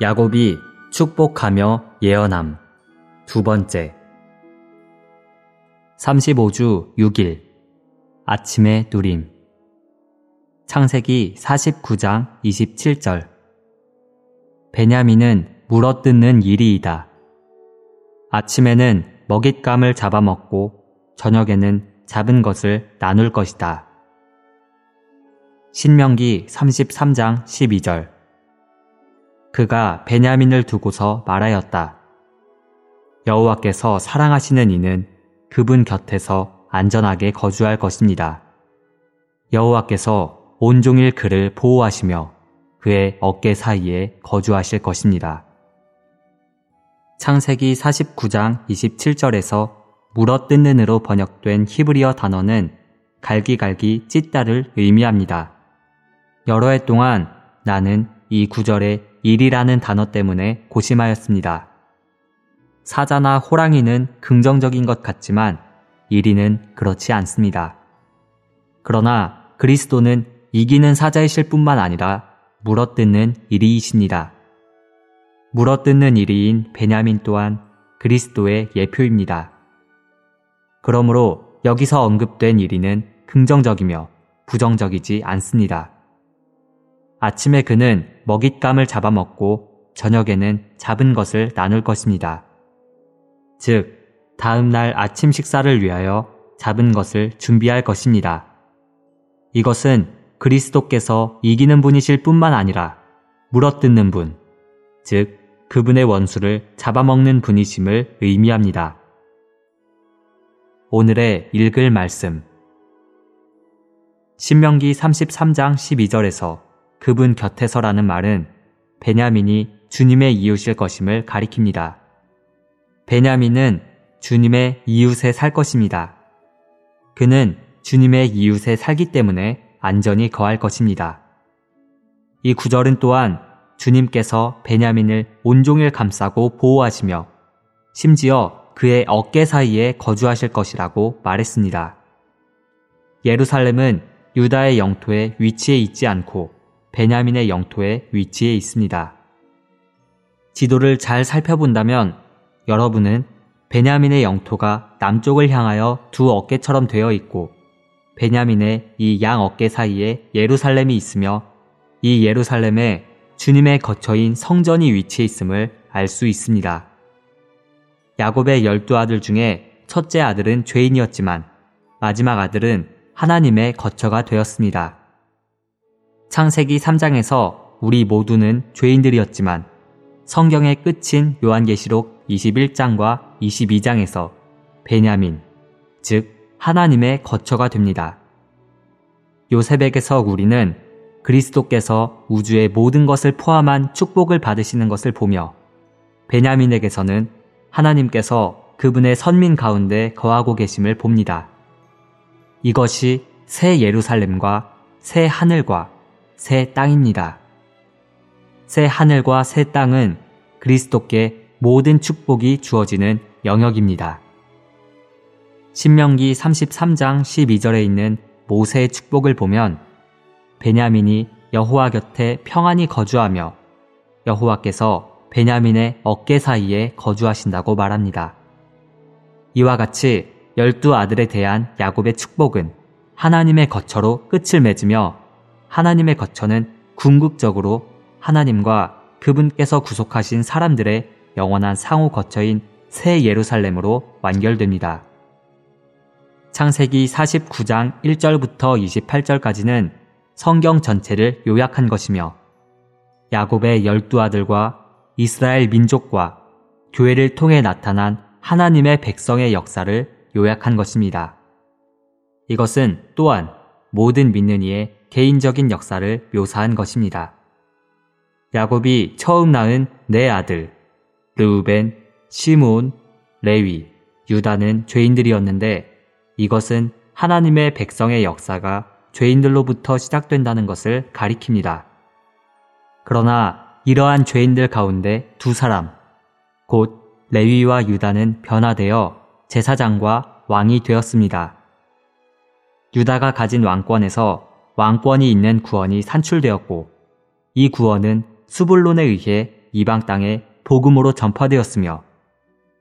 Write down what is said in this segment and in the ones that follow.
야곱이 축복하며 예언함. 두 번째. 35주 6일. 아침의 누림. 창세기 49장 27절. 베냐민은 물어뜯는 일이이다. 아침에는 먹잇감을 잡아먹고 저녁에는 잡은 것을 나눌 것이다. 신명기 33장 12절. 그가 베냐민을 두고서 말하였다. 여호와께서 사랑하시는 이는 그분 곁에서 안전하게 거주할 것입니다. 여호와께서 온종일 그를 보호하시며 그의 어깨 사이에 거주하실 것입니다. 창세기 49장 27절에서 물어뜯는으로 번역된 히브리어 단어는 갈기갈기 찢다를 의미합니다. 여러 해 동안 나는 이 구절에 일이라는 단어 때문에 고심하였습니다. 사자나 호랑이는 긍정적인 것 같지만 일이는 그렇지 않습니다. 그러나 그리스도는 이기는 사자이실 뿐만 아니라 물어뜯는 일이이십니다. 물어뜯는 일이인 베냐민 또한 그리스도의 예표입니다. 그러므로 여기서 언급된 일이는 긍정적이며 부정적이지 않습니다. 아침에 그는 먹잇감을 잡아먹고 저녁에는 잡은 것을 나눌 것입니다. 즉, 다음 날 아침 식사를 위하여 잡은 것을 준비할 것입니다. 이것은 그리스도께서 이기는 분이실 뿐만 아니라 물어뜯는 분, 즉, 그분의 원수를 잡아먹는 분이심을 의미합니다. 오늘의 읽을 말씀. 신명기 33장 12절에서 그분 곁에서라는 말은 베냐민이 주님의 이웃일 것임을 가리킵니다. 베냐민은 주님의 이웃에 살 것입니다. 그는 주님의 이웃에 살기 때문에 안전히 거할 것입니다. 이 구절은 또한 주님께서 베냐민을 온종일 감싸고 보호하시며 심지어 그의 어깨 사이에 거주하실 것이라고 말했습니다. 예루살렘은 유다의 영토에 위치해 있지 않고 베냐민의 영토에 위치해 있습니다. 지도를 잘 살펴본다면 여러분은 베냐민의 영토가 남쪽을 향하여 두 어깨처럼 되어 있고 베냐민의 이 양 어깨 사이에 예루살렘이 있으며 이 예루살렘에 주님의 거처인 성전이 위치해 있음을 알 수 있습니다. 야곱의 열두 아들 중에 첫째 아들은 죄인이었지만 마지막 아들은 하나님의 거처가 되었습니다. 창세기 3장에서 우리 모두는 죄인들이었지만 성경의 끝인 요한계시록 21장과 22장에서 베냐민, 즉 하나님의 거처가 됩니다. 요셉에게서 우리는 그리스도께서 우주의 모든 것을 포함한 축복을 받으시는 것을 보며 베냐민에게서는 하나님께서 그분의 선민 가운데 거하고 계심을 봅니다. 이것이 새 예루살렘과 새 하늘과 새 땅입니다. 새 하늘과 새 땅은 그리스도께 모든 축복이 주어지는 영역입니다. 신명기 33장 12절에 있는 모세의 축복을 보면 베냐민이 여호와 곁에 평안히 거주하며 여호와께서 베냐민의 어깨 사이에 거주하신다고 말합니다. 이와 같이 열두 아들에 대한 야곱의 축복은 하나님의 거처로 끝을 맺으며 하나님의 거처는 궁극적으로 하나님과 그분께서 구속하신 사람들의 영원한 상호 거처인 새 예루살렘으로 완결됩니다. 창세기 49장 1절부터 28절까지는 성경 전체를 요약한 것이며 야곱의 열두 아들과 이스라엘 민족과 교회를 통해 나타난 하나님의 백성의 역사를 요약한 것입니다. 이것은 또한 모든 믿는 이의 개인적인 역사를 묘사한 것입니다. 야곱이 처음 낳은 네 아들, 르우벤, 시므온, 레위, 유다는 죄인들이었는데 이것은 하나님의 백성의 역사가 죄인들로부터 시작된다는 것을 가리킵니다. 그러나 이러한 죄인들 가운데 두 사람, 곧 레위와 유다는 변화되어 제사장과 왕이 되었습니다. 유다가 가진 왕권에서 왕권이 있는 구원이 산출되었고 이 구원은 수불론에 의해 이방 땅에 복음으로 전파되었으며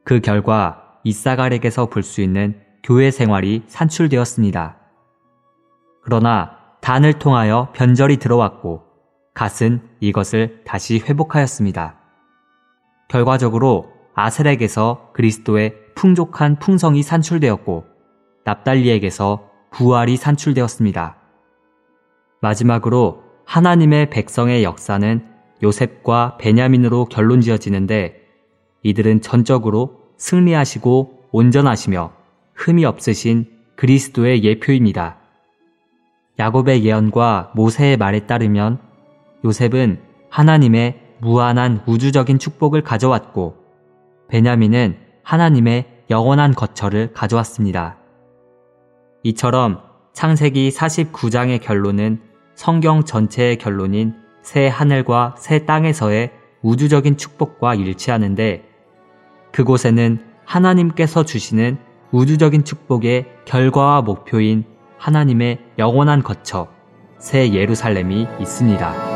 그 결과 이사갈에게서 볼 수 있는 교회 생활이 산출되었습니다. 그러나 단을 통하여 변절이 들어왔고 갓은 이것을 다시 회복하였습니다. 결과적으로 아셀에게서 그리스도의 풍족한 풍성이 산출되었고 납달리에게서 부활이 산출되었습니다. 마지막으로 하나님의 백성의 역사는 요셉과 베냐민으로 결론 지어지는데 이들은 전적으로 승리하시고 온전하시며 흠이 없으신 그리스도의 예표입니다. 야곱의 예언과 모세의 말에 따르면 요셉은 하나님의 무한한 우주적인 축복을 가져왔고 베냐민은 하나님의 영원한 거처를 가져왔습니다. 이처럼 창세기 49장의 결론은 성경 전체의 결론인 새 하늘과 새 땅에서의 우주적인 축복과 일치하는데 그곳에는 하나님께서 주시는 우주적인 축복의 결과와 목표인 하나님의 영원한 거처, 새 예루살렘이 있습니다.